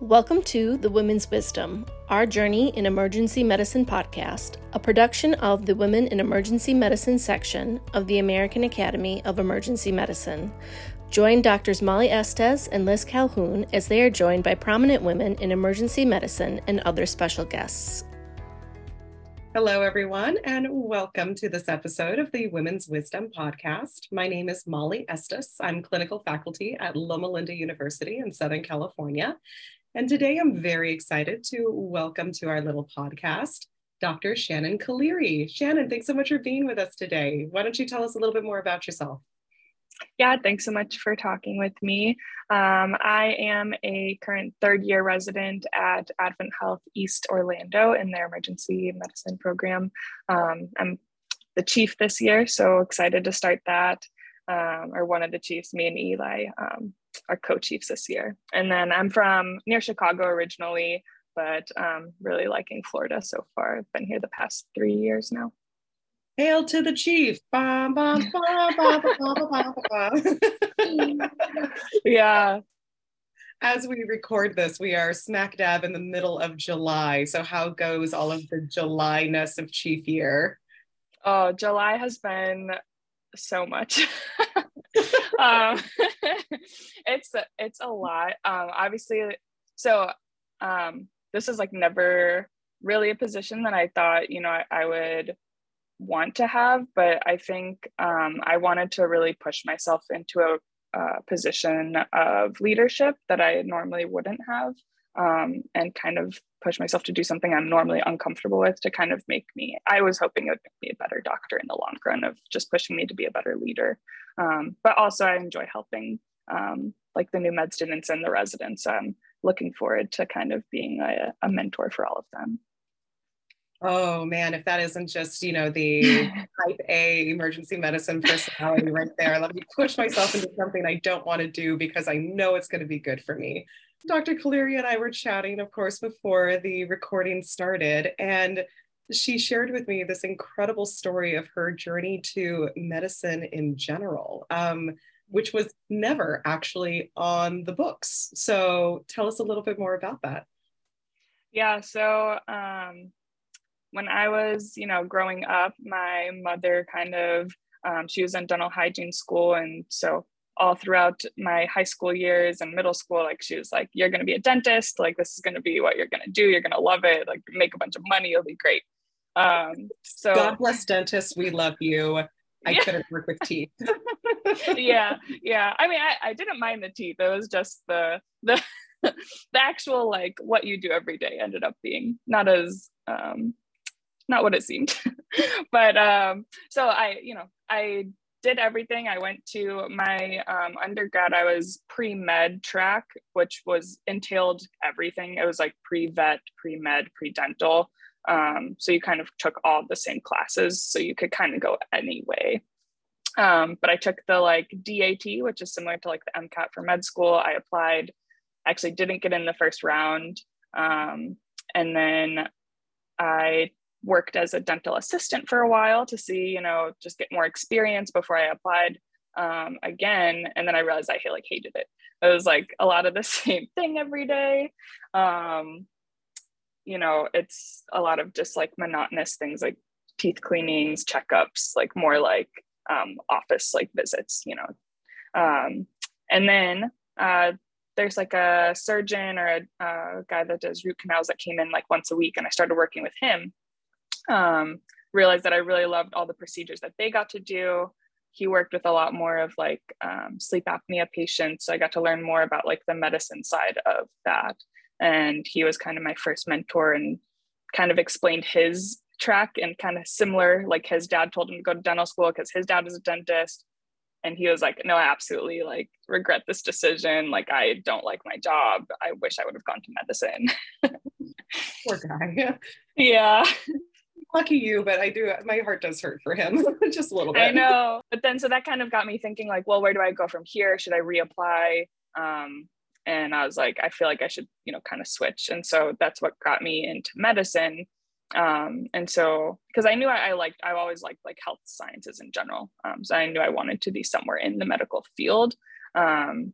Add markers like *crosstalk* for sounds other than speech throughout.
Welcome to The Women's Wisdom, our journey in emergency medicine podcast, a production of the Women in Emergency Medicine section of the American Academy of Emergency Medicine. Join Doctors Molly Estes and Liz Calhoun as they are joined by prominent women in emergency medicine and other special guests. Hello, everyone, and welcome to this episode of the Women's Wisdom Podcast. My name is Molly Estes. I'm clinical faculty at Loma Linda University in Southern California. And today I'm very excited to welcome to our little podcast Dr. Shannon Caliri. Shannon, thanks so much for being with us today. Why don't you tell us a little bit more about yourself? Yeah, thanks so much for talking with me. Um, I am a current third year resident at Advent Health East Orlando in their emergency medicine program. Um, I'm the chief this year, so excited to start that. Um, or one of the chiefs, me and Eli um, are co-chiefs this year. And then I'm from near Chicago originally, but um, really liking Florida so far. I've been here the past three years now. Hail to the chief. Yeah. As we record this, we are smack dab in the middle of July. So, how goes all of the July-ness of Chief Year? Oh, July has been so much. *laughs* um, *laughs* it's it's a lot. Um, obviously, so um, this is like never really a position that I thought you know I, I would want to have, but I think um, I wanted to really push myself into a, position of leadership that I normally wouldn't have, um, and kind of push myself to do something I'm normally uncomfortable with to kind of make me. I was hoping it would make me a better doctor in the long run of just pushing me to be a better leader. Um, but also, I enjoy helping um, like the new med students and the residents. I'm looking forward to kind of being a, a mentor for all of them. Oh man, if that isn't just, you know, the *laughs* type A emergency medicine personality right there, let me push myself into something I don't want to do because I know it's going to be good for me. Dr. Caliri and I were chatting, of course, before the recording started, and she shared with me this incredible story of her journey to medicine in general, um, which was never actually on the books. So tell us a little bit more about that. Yeah, so um, when I was, you know, growing up, my mother kind of um, she was in dental hygiene school, and so all throughout my high school years and middle school, like she was like, "You're going to be a dentist. Like this is going to be what you're going to do. You're going to love it. Like make a bunch of money. It'll be great." Um, so God bless dentists. We love you. I yeah. couldn't work with teeth. *laughs* *laughs* yeah, yeah. I mean, I, I didn't mind the teeth. It was just the the *laughs* the actual like what you do every day ended up being not as um not what it seemed. *laughs* but um, so I, you know, I did everything. I went to my um, undergrad. I was pre med track, which was entailed everything. It was like pre vet, pre med, pre dental. Um, so you kind of took all the same classes, so you could kind of go anyway. Um, but I took the like DAT, which is similar to like the MCAT for med school. I applied, actually didn't get in the first round, um, and then I worked as a dental assistant for a while to see, you know, just get more experience before I applied um, again. And then I realized I like hated it. It was like a lot of the *laughs* same thing every day. Um, you know, it's a lot of just like monotonous things like teeth cleanings, checkups, like more like um, office like visits, you know. Um, and then uh, there's like a surgeon or a, a guy that does root canals that came in like once a week, and I started working with him um, realized that I really loved all the procedures that they got to do. He worked with a lot more of like um, sleep apnea patients. So I got to learn more about like the medicine side of that. And he was kind of my first mentor and kind of explained his track and kind of similar, like his dad told him to go to dental school because his dad was a dentist. And he was like, no, I absolutely like regret this decision. Like, I don't like my job. I wish I would have gone to medicine. Poor guy. *laughs* yeah lucky you, but I do, my heart does hurt for him *laughs* just a little bit. I *laughs* know. But then, so that kind of got me thinking, like, well, where do I go from here? Should I reapply? Um, and I was like, I feel like I should, you know, kind of switch. And so that's what got me into medicine. Um, and so, because I knew I, I, liked, I've always liked like health sciences in general. Um, so I knew I wanted to be somewhere in the medical field. Um,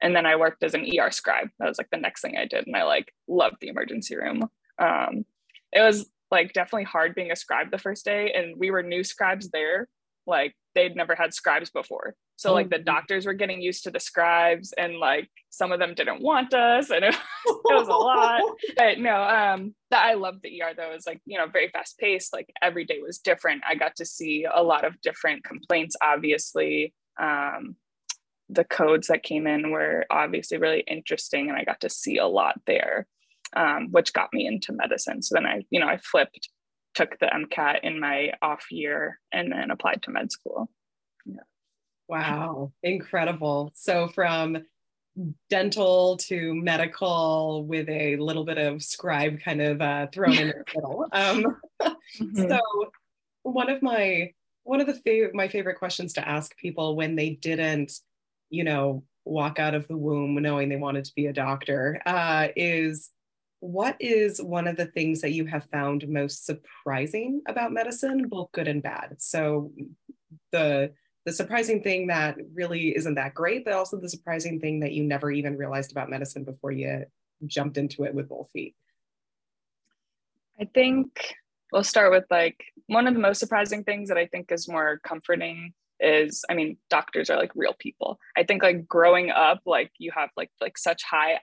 and then I worked as an ER scribe. That was like the next thing I did, and I like loved the emergency room. Um, it was like definitely hard being a scribe the first day, and we were new scribes there. Like they'd never had scribes before, so like the mm-hmm. doctors were getting used to the scribes, and like some of them didn't want us, and *laughs* it, it was a lot. *laughs* But no, um, that I loved the ER though. It was like you know very fast paced. Like every day was different. I got to see a lot of different complaints, obviously. Um, the codes that came in were obviously really interesting and i got to see a lot there um, which got me into medicine. So then i you know i flipped took the mcat in my off year and then applied to med school. Yeah. wow. Incredible. So from dental to medical with a little bit of scribe kind of uh, thrown in the *laughs* middle. Um, mm-hmm. so one of my one of the fav- my favorite questions to ask people when they didn't you know, walk out of the womb knowing they wanted to be a doctor uh, is what is one of the things that you have found most surprising about medicine, both good and bad? So the the surprising thing that really isn't that great, but also the surprising thing that you never even realized about medicine before you jumped into it with both feet. I think we'll start with like one of the most surprising things that I think is more comforting is i mean doctors are like real people i think like growing up like you have like like such high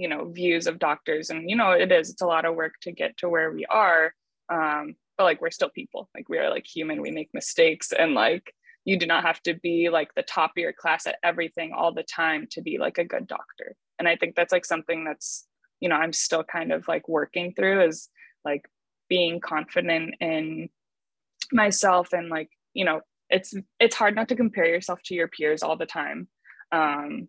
you know views of doctors. And you know it is it's a lot of work to get to where we are. Um but like we're still people. Like we are like human. We make mistakes. And like you do not have to be like the top of your class at everything all the time to be like a good doctor. And i think that's like something that's you know i'm still kind of like working through is like being confident in myself and like you know it's it's hard not to compare yourself to your peers all the time. Um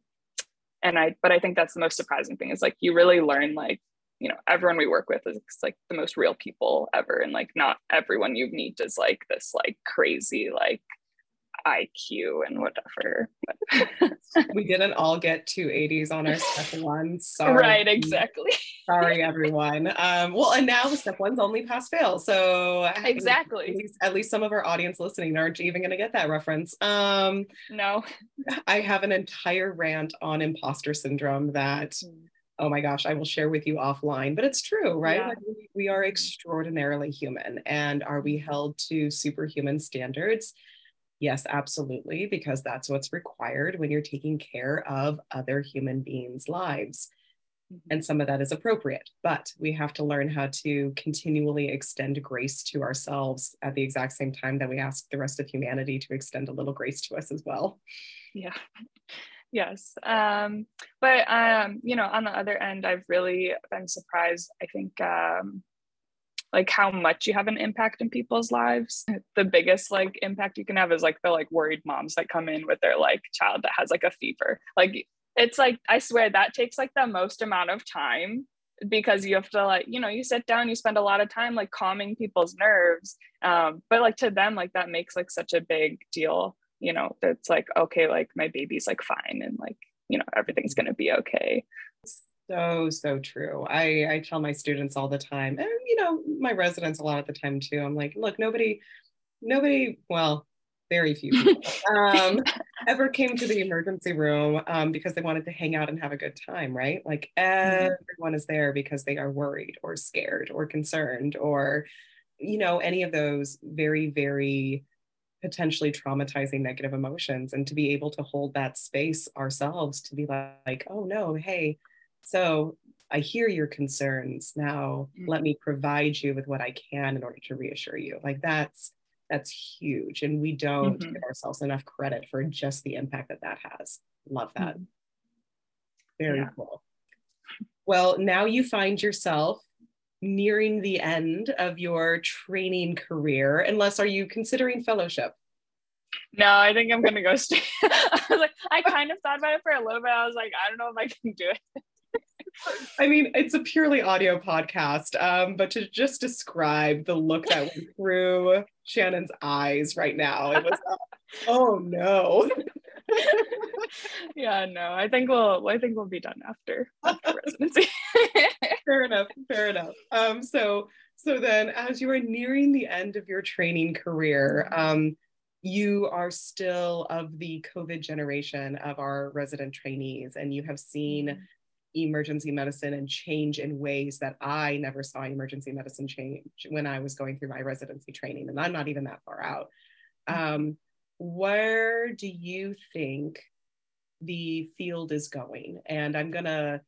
and i but i think that's the most surprising thing is like you really learn like you know everyone we work with is like the most real people ever. And like not everyone you meet is like this like crazy like IQ and whatever. *laughs* we didn't all get 280s on our step one. Sorry. Right, exactly. Sorry, *laughs* everyone. Um, well, and now the step one's only pass fail. So exactly. At least, at least some of our audience listening aren't even going to get that reference. Um, no. I have an entire rant on imposter syndrome that. Mm oh my gosh, I will share with you offline. But it's true, right? Yeah. Like we, we, are extraordinarily human. And are we held to superhuman standards? Yes, absolutely, because that's what's required when you're taking care of other human beings' lives. Mm-hmm. And some of that is appropriate, but we have to learn how to continually extend grace to ourselves at the exact same time that we ask the rest of humanity to extend a little grace to us as well. Yeah. *laughs* Yes. Um, but, um, you know, on the other end, I've really been surprised. I think um, like how much you have an impact in people's lives. The biggest like impact you can have is like the like worried moms that come in with their like child that has like a fever. Like it's like i swear that takes like the most amount of time because you have to like you know you sit down you spend a lot of time like calming people's nerves um, but like to them like that makes like such a big deal you know it's like okay like my baby's like fine and like you know everything's gonna be okay so so true. I i tell my students all the time and you know my residents a lot of the time too. I'm like look nobody nobody well very few people *laughs* um, ever came to the emergency room um, because they wanted to hang out and have a good time right? Like mm-hmm. everyone is there because they are worried or scared or concerned or you know any of those very very potentially traumatizing negative emotions and to be able to hold that space ourselves to be like oh no hey so I hear your concerns. Now mm-hmm. let me provide you with what I can in order to reassure you. Like that's that's huge, and we don't mm-hmm. give ourselves enough credit for just the impact that that has. Love that. Mm-hmm. Very yeah. cool. Well, now you find yourself nearing the end of your training career, unless are you considering fellowship? No, I think I'm gonna go *laughs* straight. I was like, I kind of thought about it for a little bit. I was like, I don't know if I can do it. I mean, it's a purely audio podcast, um, but to just describe the look that went through Shannon's eyes right now, it was, uh, oh no. *laughs* yeah, no, I think we'll, I think we'll be done after, after *laughs* residency. *laughs* fair enough, fair enough. Um, so, so then, as you are nearing the end of your training career, um, you are still of the COVID generation of our resident trainees, and you have seen mm-hmm. Emergency medicine and change in ways that I never saw emergency medicine change when I was going through my residency training, and I'm not even that far out. Mm-hmm. Um, where do you think the field is going? And I'm gonna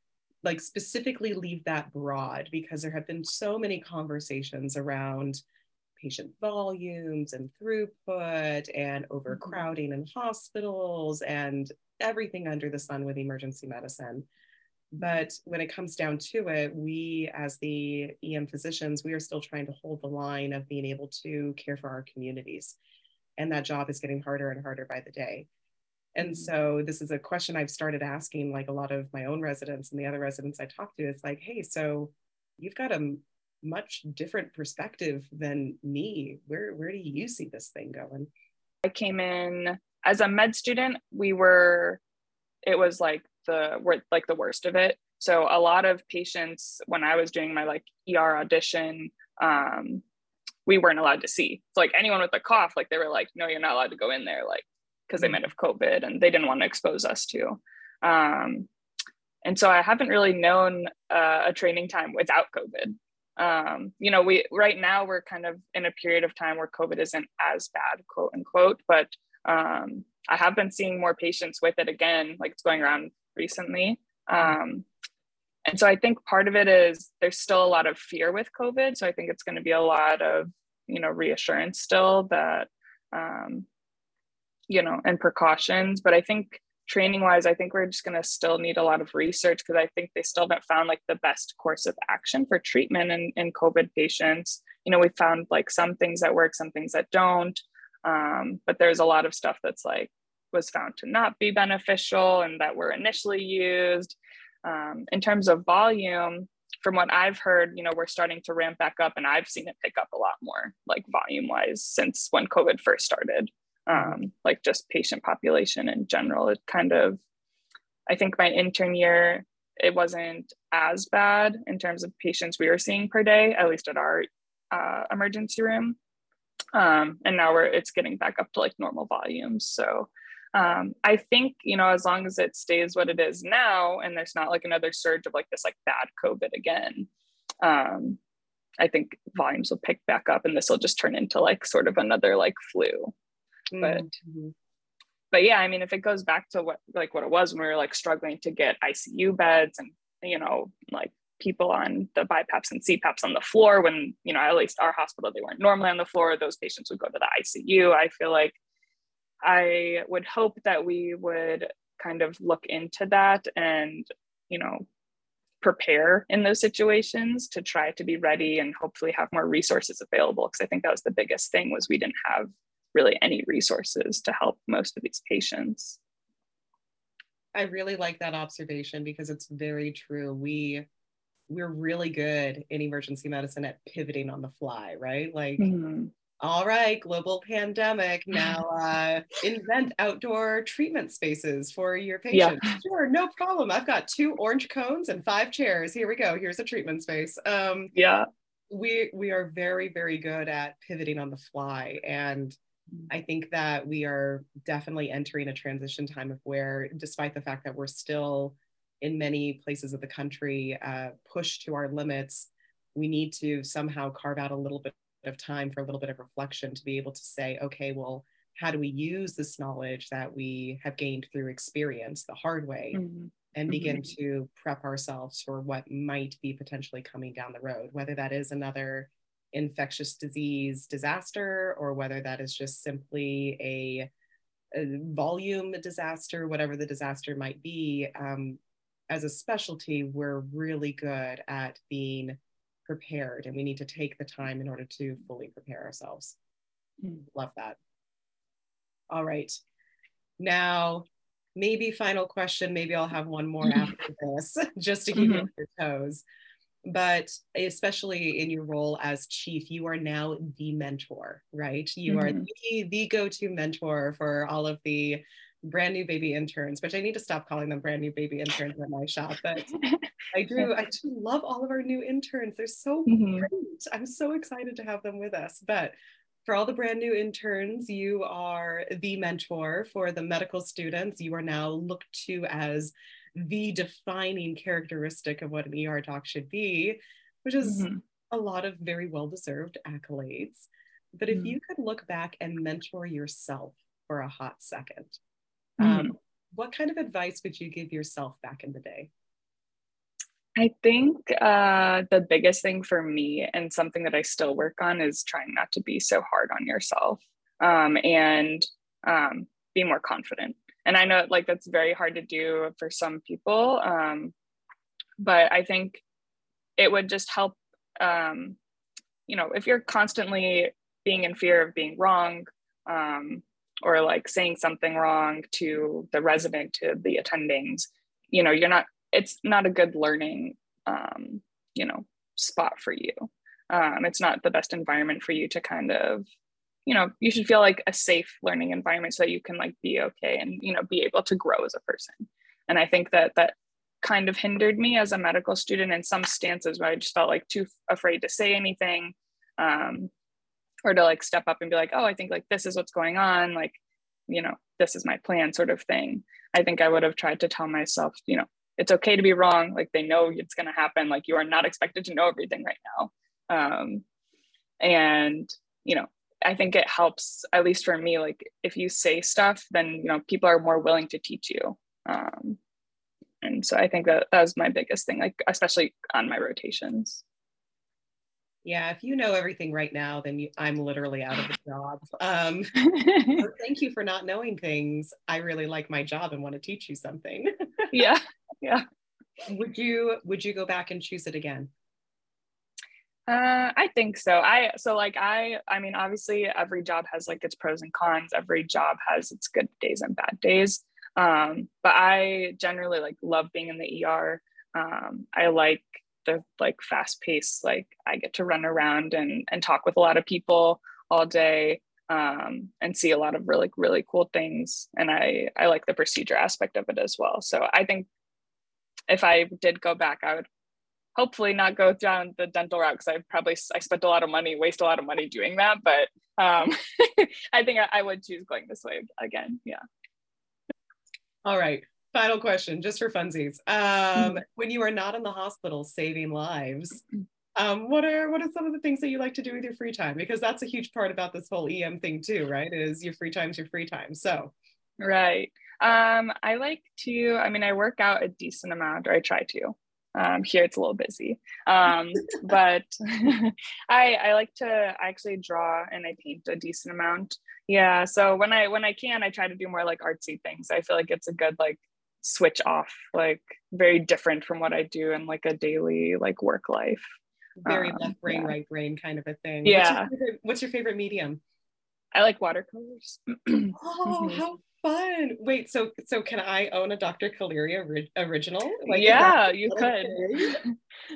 like specifically leave that broad because there have been so many conversations around patient volumes and throughput and mm-hmm. overcrowding in hospitals and everything under the sun with emergency medicine. But when it comes down to it, we as the EM physicians, we are still trying to hold the line of being able to care for our communities. And that job is getting harder and harder by the day. And mm-hmm. so this is a question I've started asking like a lot of my own residents and the other residents I talk to. It's like, hey, so you've got a much different perspective than me. Where where do you see this thing going? I came in as a med student. We were, it was like the like the worst of it. So a lot of patients when I was doing my like ER audition, um, we weren't allowed to see. So like anyone with a cough, like they were like, no, you're not allowed to go in there, like because they mm. might have COVID and they didn't want to expose us to. Um, and so I haven't really known uh, a training time without COVID um, you know, we right now we're kind of in a period of time where COVID isn't as bad, quote unquote, but um, I have been seeing more patients with it again, like it's going around recently. Um, and so I think part of it is there's still a lot of fear with COVID. So I think it's going to be a lot of, you know, reassurance still that, um, you know, and precautions. But I think training wise, I think we're just going to still need a lot of research because I think they still haven't found like the best course of action for treatment in, in COVID patients. You know, we found like some things that work, some things that don't. Um, but there's a lot of stuff that's like was found to not be beneficial and that were initially used. Um, in terms of volume, from what I've heard, you know, we're starting to ramp back up and I've seen it pick up a lot more, like volume wise, since when COVID first started um, like just patient population in general. It kind of, I think my intern year, it wasn't as bad in terms of patients we were seeing per day, at least at our uh, emergency room. Um, and now we're it's getting back up to like normal volumes. So um, I think you know as long as it stays what it is now, and there's not like another surge of like this like bad COVID again, um, I think volumes will pick back up, and this will just turn into like sort of another like flu but mm-hmm. but yeah i mean if it goes back to what like what it was when we were like struggling to get icu beds and you know like people on the BiPAPs and CPAPs on the floor when you know at least our hospital they weren't normally on the floor those patients would go to the ICU I feel like I would hope that we would kind of look into that and you know prepare in those situations to try to be ready and hopefully have more resources available because I think that was the biggest thing was we didn't have really any resources to help most of these patients. I really like that observation because it's very true. We we're really good in emergency medicine at pivoting on the fly, right? Like mm-hmm. All right, global pandemic. Now *laughs* uh, invent outdoor treatment spaces for your patients. Yeah. Sure, no problem. I've got two orange cones and five chairs. Here we go. Here's a treatment space. Um, yeah, we we are very very good at pivoting on the fly, and I think that we are definitely entering a transition time of where, despite the fact that we're still in many places of the country uh, pushed to our limits, we need to somehow carve out a little bit of time for a little bit of reflection to be able to say, okay, well, how do we use this knowledge that we have gained through experience the hard way mm-hmm. and begin mm-hmm. to prep ourselves for what might be potentially coming down the road, whether that is another infectious disease disaster or whether that is just simply a, a volume disaster, whatever the disaster might be. Um, as a specialty, we're really good at being prepared and we need to take the time in order to fully prepare ourselves. Mm. Love that. All right. Now, maybe final question. Maybe I'll have one more *laughs* after this, *laughs* just to keep mm-hmm. you on your toes but especially in your role as chief you are now the mentor right you mm-hmm. are the, the go-to mentor for all of the brand new baby interns which i need to stop calling them brand new baby interns at my shop but i *laughs* do i do love all of our new interns they're so mm-hmm. great i'm so excited to have them with us but for all the brand new interns, you are the mentor. For the medical students, you are now looked to as the defining characteristic of what an ER doc should be, which is mm-hmm. a lot of very well deserved accolades. But if mm-hmm. you could look back and mentor yourself for a hot 2nd um, mm-hmm. um, what kind of advice would you give yourself back in the day? I think uh, the biggest thing for me and something that I still work on is trying not to be so hard on yourself um, and um, be more confident. And I know like that's very hard to do for some people, um, but I think it would just help. Um, you know, if you're constantly being in fear of being wrong um, or like saying something wrong to the resident, to the attendings, you know, you're not it's not a good learning um, you know spot for you. Um, it's not the best environment for you to kind of you know you should feel like a safe learning environment so you can like be okay and you know be able to grow as a person. And i think that that kind of hindered me as a medical student in some stances where i just felt like too afraid to say anything. Um, or to like step up and be like oh i think like this is what's going on like you know this is my plan sort of thing. I think i would have tried to tell myself you know it's okay to be wrong. Like they know it's going to happen. Like you are not expected to know everything right now. Um, and you know i think it helps at least for me like if you say stuff then you know people are more willing to teach you. Um, and so i think that that was my biggest thing like especially on my rotations yeah, if you know everything right now, then you, I'm literally out of a job. *laughs* Um, *laughs* thank you for not knowing things. I really like my job and want to teach you something. *laughs* yeah, yeah. Would you Would you go back and choose it again? Uh, I think so. I so like I I mean obviously every job has like its pros and cons. Every job has its good days and bad days. Um, but I generally like love being in the ER. Um, I like the like fast pace like i get to run around and and talk with a lot of people all day um, and see a lot of really really cool things. And i i like the procedure aspect of it as well. So i think if i did go back i would hopefully not go down the dental route because i probably i spent a lot of money waste a lot of money doing that. But um, *laughs* i think I, I would choose going this way again. Yeah. All right final question, just for funsies. Um, when you are not in the hospital saving lives, um, what are what are some of the things that you like to do with your free time? Because that's a huge part about this whole EM thing too, right? Is your free time's your free time. So, right. Um, I like to. I mean, I work out a decent amount, or I try to. Um, here it's a little busy, um, *laughs* but *laughs* I I like to actually draw and I paint a decent amount. Yeah, so when I when I can, I try to do more like artsy things. I feel like it's a good like switch off like very different from what i do in like a daily like work life. Very um, left brain yeah. right brain kind of a thing. Yeah what's your favorite, what's your favorite medium? I like watercolors. *clears throat* Oh mm-hmm. how fun. Wait so so can i own a dr Kaliria ori- original? Like, yeah you could.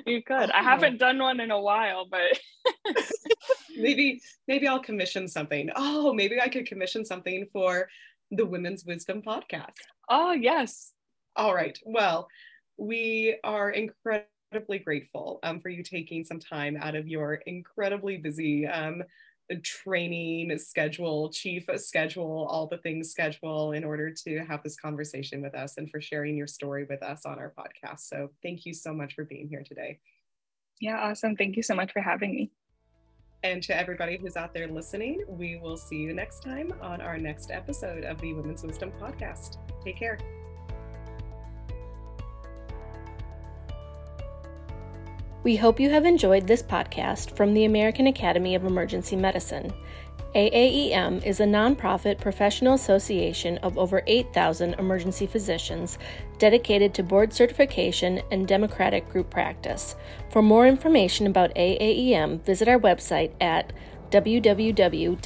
you could. Oh. i haven't done one in a while but *laughs* maybe maybe i'll commission something. Oh maybe i could commission something for the women's wisdom podcast. Oh yes all right. Well, we are incredibly grateful um, for you taking some time out of your incredibly busy um, training schedule, chief schedule, all the things schedule in order to have this conversation with us and for sharing your story with us on our podcast. So thank you so much for being here today. Yeah, awesome. Thank you so much for having me. And to everybody who's out there listening, we will see you next time on our next episode of the Women's Wisdom Podcast. Take care. We hope you have enjoyed this podcast from the American Academy of Emergency Medicine. AAEM is a nonprofit professional association of over 8,000 emergency physicians dedicated to board certification and democratic group practice. For more information about AAEM, visit our website at www.aaem.org.